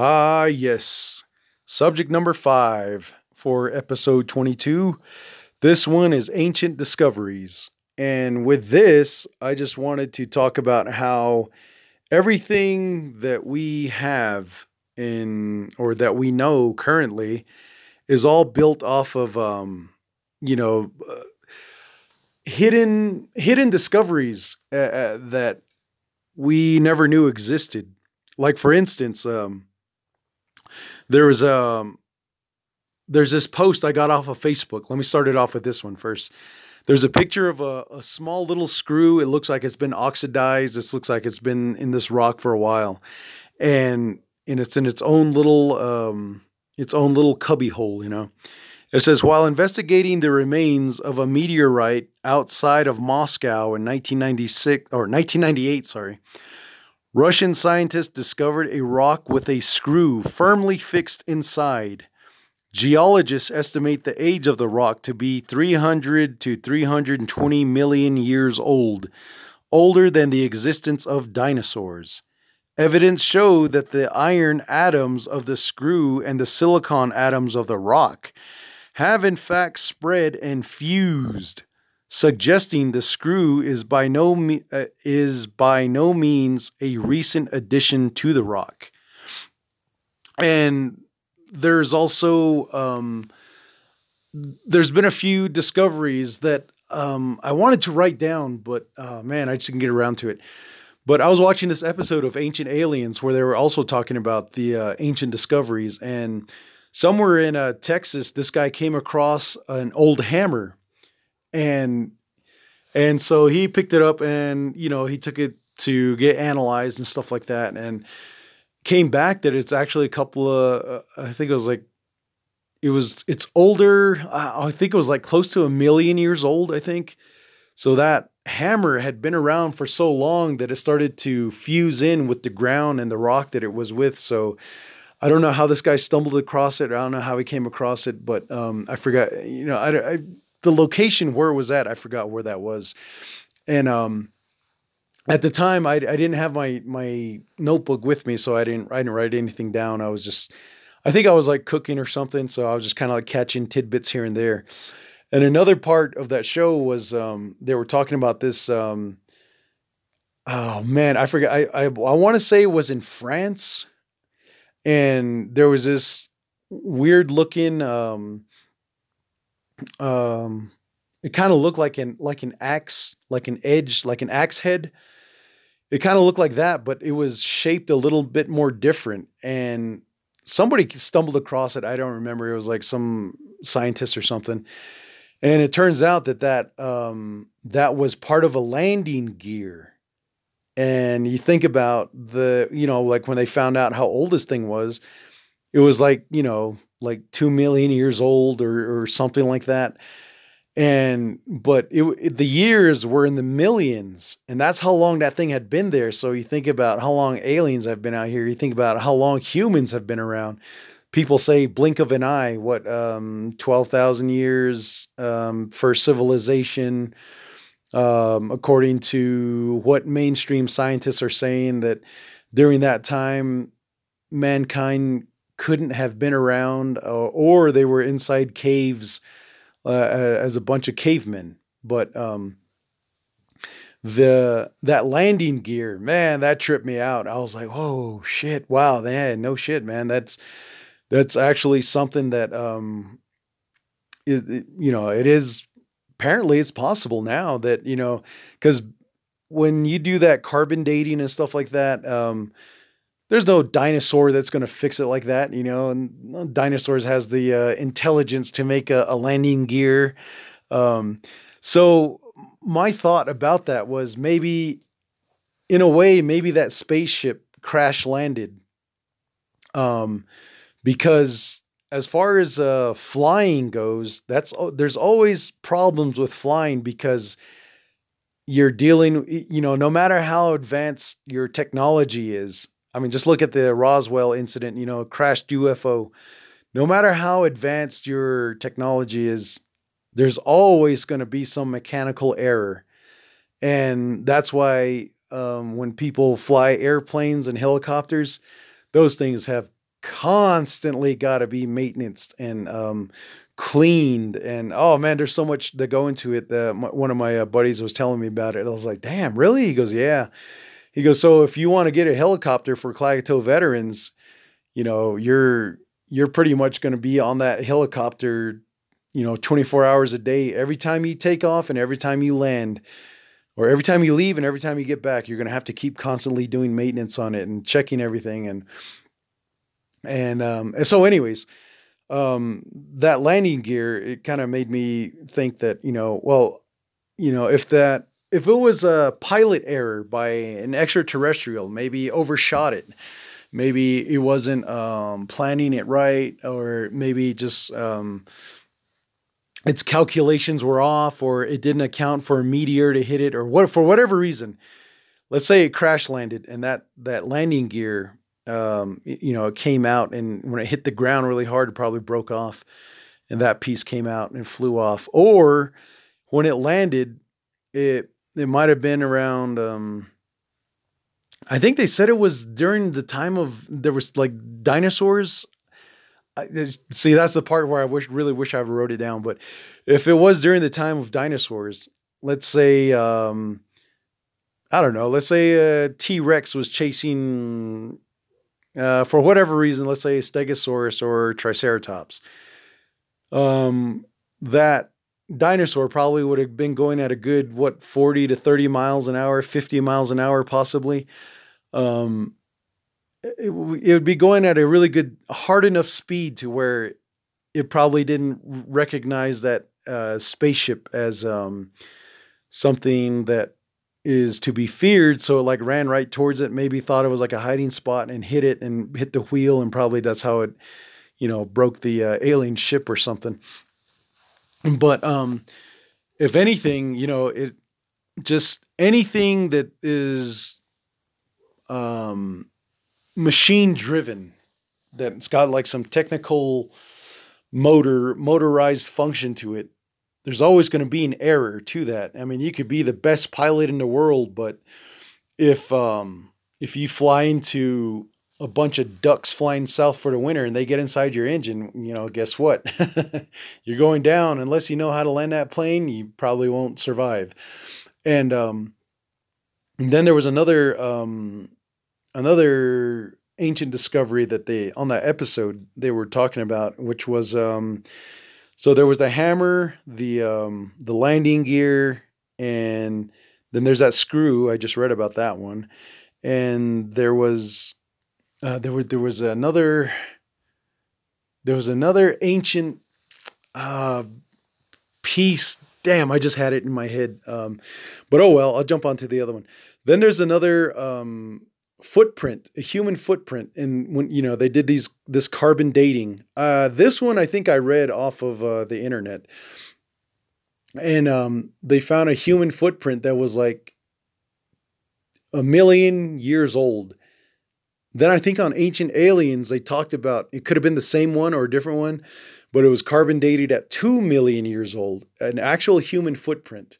Ah, yes. Subject number five for episode 22. This one is Ancient Discoveries. And with this, I just wanted to talk about how everything that we have in, or that we know currently, is all built off of, um, you know, uh, hidden hidden discoveries uh, uh, that we never knew existed. Like for instance, um, there was um there's this post I got off of Facebook. Let me start it off with this one first. There's a picture of a, a small little screw. It looks like it's been oxidized. This looks like it's been in this rock for a while, and and it's in its own little um, its own little cubby hole. You know, it says while investigating the remains of a meteorite outside of Moscow in 1996 or 1998, sorry, Russian scientists discovered a rock with a screw firmly fixed inside. Geologists estimate the age of the rock to be 300 to 320 million years old, older than the existence of dinosaurs. Evidence showed that the iron atoms of the screw and the silicon atoms of the rock have in fact spread and fused, suggesting the screw is by no uh, is by no means a recent addition to the rock. And there's also um, there's been a few discoveries that um, I wanted to write down, but uh, man, I just didn't get around to it. But I was watching this episode of Ancient Aliens where they were also talking about the uh, ancient discoveries, and somewhere in uh, Texas, this guy came across an old hammer, and and so he picked it up and you know he took it to get analyzed and stuff like that, and came back that it's actually a couple of uh, I think it was like it was it's older. I think it was like close to a million years old. I think so that hammer had been around for so long that it started to fuse in with the ground and the rock that it was with. So I don't know how this guy stumbled across it. I don't know how he came across it, but um, I forgot. You know, I, I, the location where it was at. I forgot where that was, and um, at the time I, I didn't have my my notebook with me, so I didn't I didn't write anything down. I was just I think I was like cooking or something, so I was just kind of like catching tidbits here and there. And another part of that show was um, they were talking about this. Um, oh man, I forget. I I, I want to say it was in France and there was this weird looking um um it kind of looked like an like an axe like an edge like an axe head. It kind of looked like that but it was shaped a little bit more different and somebody stumbled across it i don't remember it was like some scientist or something. And it turns out that that um that was part of a landing gear. And you think about the you know like when they found out how old this thing was it was like you know like 2 million years old or, or something like that. And but it, it, the years were in the millions and that's how long that thing had been there. So you think about how long aliens have been out here. You think about how long humans have been around. People say blink of an eye what um 12,000 years um for civilization um, according to what mainstream scientists are saying, that during that time, mankind couldn't have been around, uh, or they were inside caves uh, as a bunch of cavemen. But um, the that landing gear, man, that tripped me out. I was like, "Whoa, shit! Wow, man, no shit, man. That's that's actually something that um, is, you know, it is apparently it's possible now that you know because when you do that carbon dating and stuff like that um, there's no dinosaur that's going to fix it like that you know and dinosaurs has the uh, intelligence to make a, a landing gear um, so my thought about that was maybe in a way maybe that spaceship crash landed um, because as far as uh, flying goes, that's there's always problems with flying because you're dealing, you know, no matter how advanced your technology is. I mean, just look at the Roswell incident, you know, crashed UFO. No matter how advanced your technology is, there's always going to be some mechanical error. And that's why um, when people fly airplanes and helicopters, those things have constantly got to be maintenance and um, cleaned. And oh man, there's so much that go into it. That my, one of my uh, buddies was telling me about it. I was like, damn, really? He goes, yeah. He goes, so if you want to get a helicopter for Klagetoh veterans, you know, you're you're pretty much going to be on that helicopter, you know, 24 hours a day. Every time you take off and every time you land, or every time you leave and every time you get back, you're going to have to keep constantly doing maintenance on it and checking everything. And and um, and so, anyways, um, that landing gear it kind of made me think that you know, well, you know, if that if it was a pilot error by an extraterrestrial, maybe overshot it maybe it wasn't um, planning it right, or maybe just um, its calculations were off, or it didn't account for a meteor to hit it, or what for whatever reason. Let's say it crash landed, and that that landing gear, um, you know, it came out, and when it hit the ground really hard, it probably broke off, and that piece came out and flew off. Or when it landed, it it might have been around um, I think they said it was during the time of there was like dinosaurs. See, that's the part where I wish really wish I wrote it down. But if it was during the time of dinosaurs, let's say um, I don't know, let's say a T Rex was chasing uh, for whatever reason, let's say Stegosaurus or Triceratops. Um, that dinosaur probably would have been going at a good what 40 to 30 miles an hour 50 miles an hour possibly um, it, it would be going at a really good, hard enough speed to where it probably didn't recognize that uh, spaceship as um, something that is to be feared. So it like ran right towards it, maybe thought it was like a hiding spot and hit it and hit the wheel. And probably that's how it, you know, broke the uh, alien ship or something. But um, if anything, you know, it just anything that is um, machine driven that's got like some technical motor motorized function to it there's always going to be an error to that. I mean you could be the best pilot in the world but if um if you fly into a bunch of ducks flying south for the winter and they get inside your engine you know guess what? You're going down. Unless you know how to land that plane you probably won't survive. And um then there was another um another ancient discovery that they on that episode they were talking about, which was um, so there was the hammer, the um, the landing gear, and then there's that screw. I just read about that one, and there was uh, there were there was another there was another ancient uh, piece. Damn, I just had it in my head. Um, but oh well, I'll jump onto the other one. Then there's another um, footprint, a human footprint. And when you know they did these this carbon dating, uh, this one I think I read off of uh, the internet, and um, they found a human footprint that was like a million years old. Then I think on Ancient Aliens they talked about it could have been the same one or a different one, but it was carbon dated at two million years old, an actual human footprint.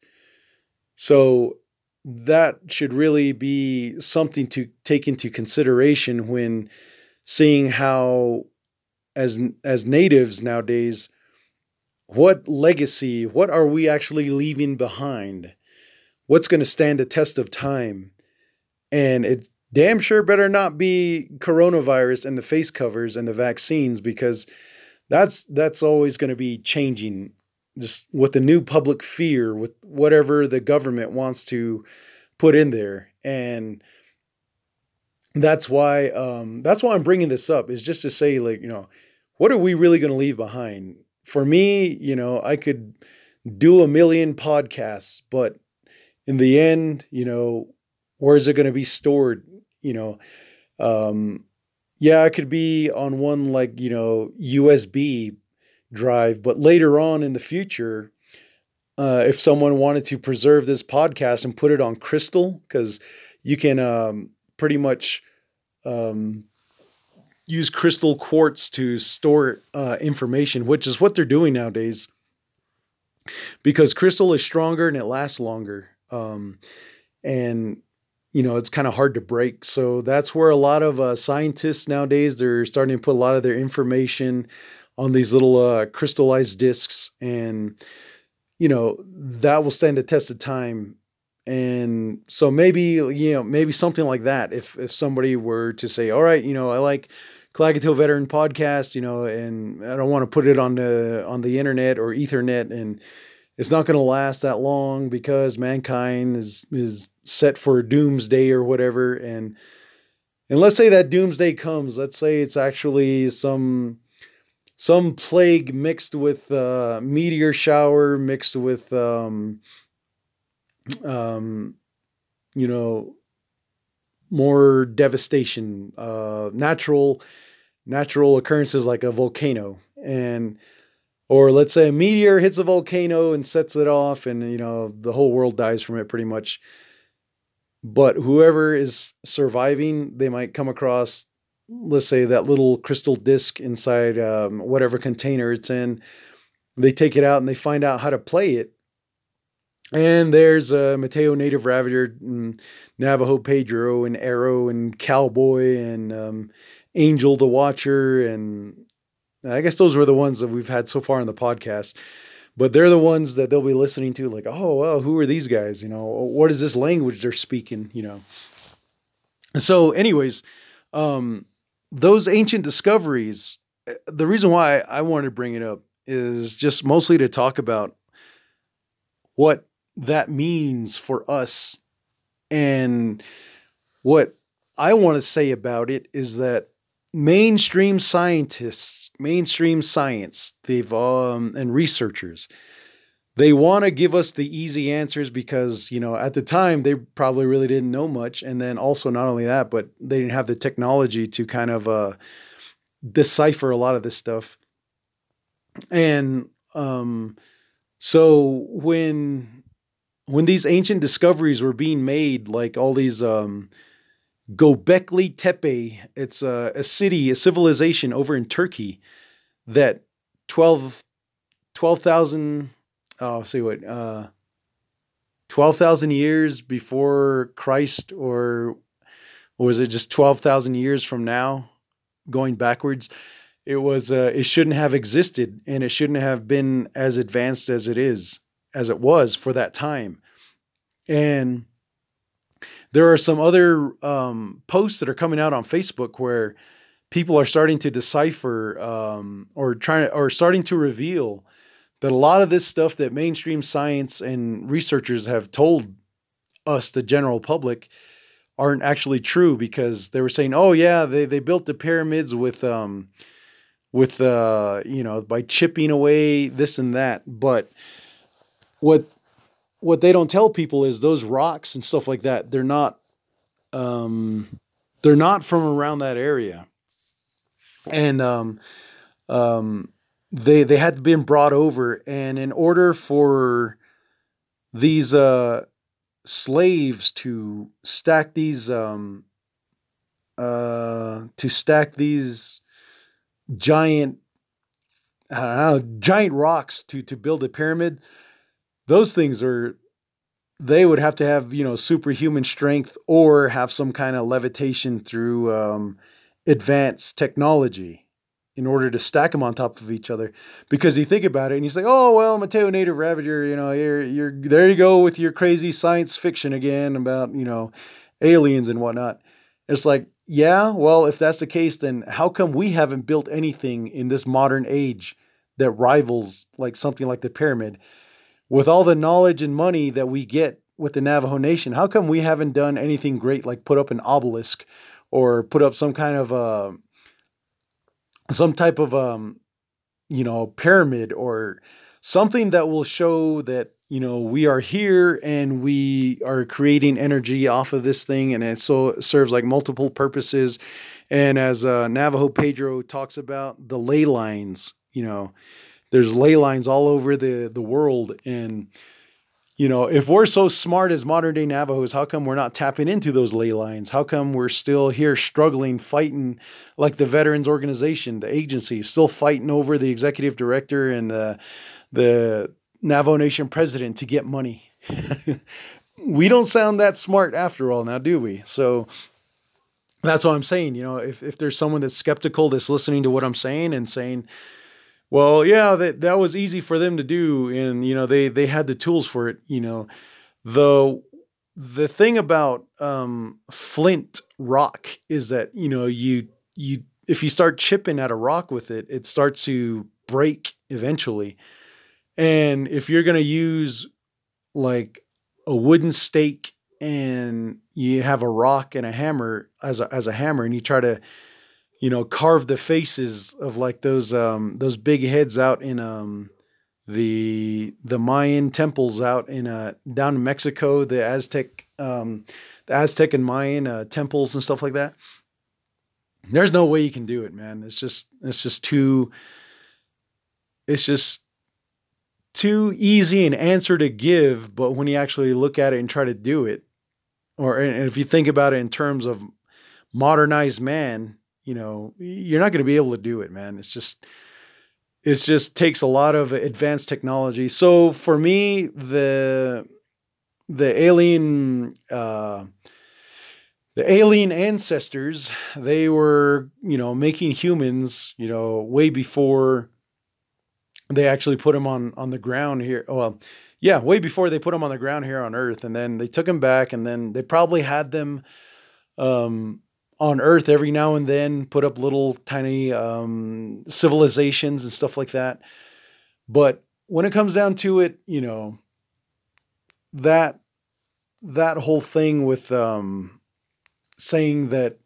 So that should really be something to take into consideration when seeing how as as natives nowadays what legacy what are we actually leaving behind what's going to stand the test of time and it damn sure better not be coronavirus and the face covers and the vaccines because that's that's always going to be changing just with the new public fear, with whatever the government wants to put in there, and that's why um, that's why I'm bringing this up is just to say like you know what are we really going to leave behind? For me, you know, I could do a million podcasts, but in the end, you know, where is it going to be stored? You know, um, yeah, I could be on one like you know USB drive. But later on in the future, uh, if someone wanted to preserve this podcast and put it on crystal, because you can um, pretty much um, use crystal quartz to store uh, information, which is what they're doing nowadays. Because crystal is stronger and it lasts longer. Um, and you know it's kind of hard to break. So that's where a lot of uh, scientists nowadays they're starting to put a lot of their information on these little uh, crystallized discs, and you know that will stand the test of time. And so maybe you know maybe something like that. If if somebody were to say, all right, you know, I like Klagetoh Veteran Podcast, you know, and I don't want to put it on the on the internet or Ethernet, and it's not going to last that long because mankind is is set for doomsday or whatever. And and let's say that doomsday comes. Let's say it's actually some some plague mixed with uh, meteor shower mixed with um, um, you know more devastation, uh, natural natural occurrences like a volcano and or let's say a meteor hits a volcano and sets it off and you know the whole world dies from it pretty much but whoever is surviving they might come across let's say that little crystal disc inside um, whatever container it's in. They take it out and they find out how to play it. And there's a Mateo native ravager and Navajo Pedro and Arrow and Cowboy and um, Angel the Watcher, and I guess those were the ones that we've had so far in the podcast. But they're the ones that they'll be listening to, like, oh, well, who are these guys? You know, what is this language they're speaking? You know. And so, anyways, um, those ancient discoveries. Eh, the reason why I wanted to bring it up is just mostly to talk about what that means for us and what I want to say about it is that mainstream scientists, mainstream science, they've um, and researchers, they want to give us the easy answers because you know at the time they probably really didn't know much, and then also not only that, but they didn't have the technology to kind of uh, decipher a lot of this stuff, and um, so when when these ancient discoveries were being made, like all these um, Gobekli Tepe. It's a, a, city, a civilization over in Turkey that 12 12,000 oh, see what uh 12,000 years before Christ or, or was it just 12,000 years from now going backwards? It was uh, it shouldn't have existed and it shouldn't have been as advanced as it is as it was for that time. And there are some other um, posts that are coming out on Facebook where people are starting to decipher um, or trying or starting to reveal that a lot of this stuff that mainstream science and researchers have told us, the general public, aren't actually true because they were saying, "Oh yeah, they they built the pyramids with um, with uh, you know by chipping away this and that," but what what they don't tell people is those rocks and stuff like that they're not um, they're not from around that area. And um, um, they they had been brought over and in order for these uh, slaves to stack these um, uh, to stack these giant I don't know giant rocks to to build a pyramid those things are they would have to have you know superhuman strength or have some kind of levitation through um, advanced technology in order to stack them on top of each other. Because you think about it and he's like oh well mateo native ravager you know you're you're there you go with your crazy science fiction again about you know aliens and whatnot. It's like yeah well if that's the case then how come we haven't built anything in this modern age that rivals like something like the pyramid with all the knowledge and money that we get with the Navajo Nation, how come we haven't done anything great like put up an obelisk or put up some kind of uh, some type of um, you know pyramid or something that will show that you know we are here and we are creating energy off of this thing and it so serves like multiple purposes. And as uh, Navajo Pedro talks about the ley lines, you know, there's ley lines all over the the world and you know if we're so smart as modern day navajos how come we're not tapping into those ley lines how come we're still here struggling fighting like the veterans organization the agency still fighting over the executive director and the the navajo nation president to get money we don't sound that smart after all, now do we? So that's what I'm saying. You know, if if there's someone that's skeptical that's listening to what I'm saying and saying, well, yeah, that that was easy for them to do, and you know they they had the tools for it. You know, the the thing about um, flint rock is that you know you you if you start chipping at a rock with it, it starts to break eventually. And if you're gonna use like a wooden stake and you have a rock and a hammer as a as a hammer and you try to you know carve the faces of like those um those big heads out in um the the Mayan temples out in uh down in Mexico, the Aztec um the Aztec and Mayan uh, temples and stuff like that. There's no way you can do it, man. It's just it's just too it's just too easy an answer to give, but when you actually look at it and try to do it, or if you think about it in terms of modernized man, you know, you're not going to be able to do it, man. It's just it just takes a lot of advanced technology. So for me, the the alien uh, the alien ancestors, they were, you know, making humans, you know, way before they actually put them on on the ground here. Well, yeah, way before they put them on the ground here on Earth, and then they took them back, and then they probably had them um, on Earth every now and then, put up little tiny um, civilizations and stuff like that. But when it comes down to it, you know, that that whole thing with um, saying that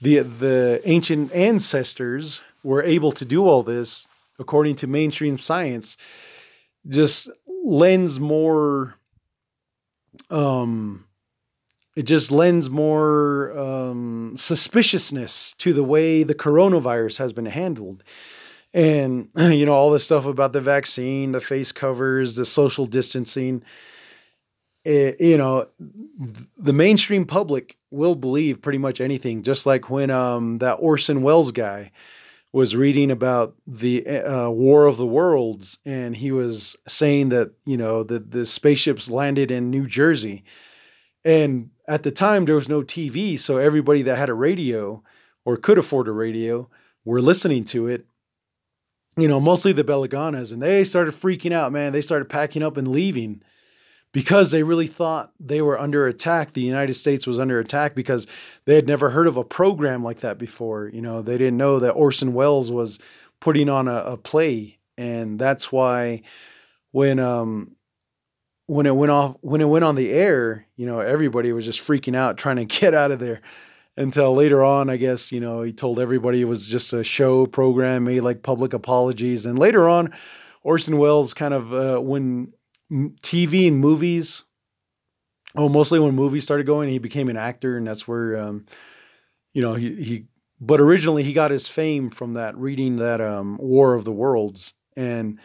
the the ancient ancestors were able to do all this according to mainstream science just lends more um it just lends more um, suspiciousness to the way the coronavirus has been handled. And, you know, all this stuff about the vaccine, the face covers, the social distancing, it, eh, you know, the mainstream public will believe pretty much anything, just like when um, that Orson Welles guy was reading about the uh, War of the Worlds, and he was saying that you know the the spaceships landed in New Jersey, and at the time there was no TV, so everybody that had a radio or could afford a radio were listening to it. You know, mostly the Belaganas, and they started freaking out. Man, they started packing up and leaving because they really thought they were under attack. The United States was under attack because they had never heard of a program like that before. You know, they didn't know that Orson Welles was putting on a, a play, and that's why when um when it went off when it went on the air, you know, everybody was just freaking out trying to get out of there. Until later on, I guess, you know, he told everybody it was just a show program, made like public apologies. And later on, Orson Welles kind of uh, when TV and movies. Oh, mostly when movies started going, he became an actor, and that's where, um, you know, he he. But originally, he got his fame from that reading that um, War of the Worlds, and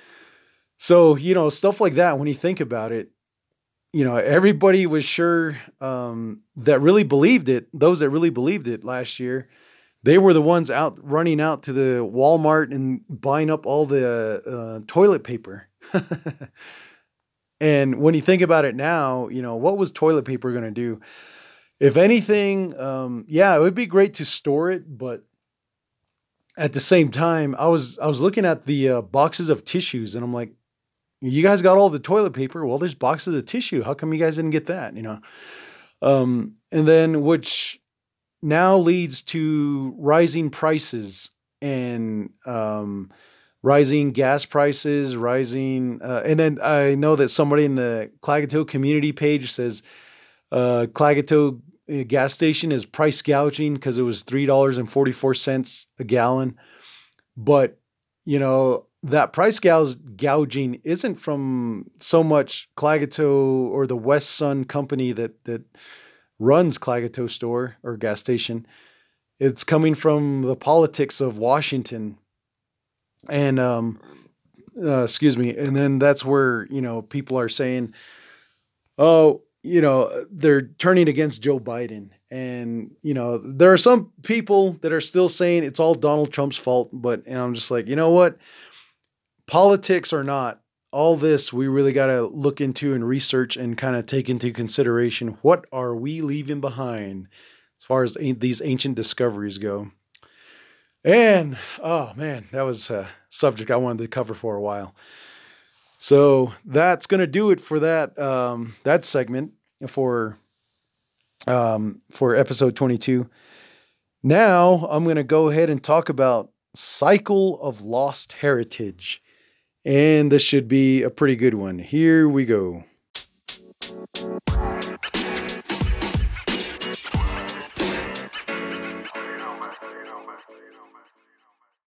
so you know stuff like that. When you think about it, you know, everybody was sure um, that really believed it. Those that really believed it last year, they were the ones out running out to the Walmart and buying up all the uh, toilet paper. And when you think about it now, you know, what was toilet paper going to do? If anything, um, yeah, it would be great to store it, but at the same time, I was I was looking at the uh, boxes of tissues, and I'm like, you guys got all the toilet paper. Well, there's boxes of tissue. How come you guys didn't get that? You know, um, and then which now leads to rising prices and um, rising gas prices, rising, uh, and then I know that somebody in the Klagetoh community page says uh, uh, gas station is price gouging because it was three dollars and forty four cents a gallon, but you know that price gouging isn't from so much Klagetoh or the West Sun company that that runs Klagetoh store or gas station. It's coming from the politics of Washington. And um, uh, excuse me, and then that's where you know people are saying, oh, you know, they're turning against Joe Biden, and you know there are some people that are still saying it's all Donald Trump's fault, but and I'm just like, you know what, politics or not, all this we really got to look into and research and kind of take into consideration what are we leaving behind as far as these ancient discoveries go. And oh man, that was a subject I wanted to cover for a while. So that's going to do it for that um, that segment for um, for episode 22. Now I'm going to go ahead and talk about cycle of lost heritage. And this should be a pretty good one. Here we go.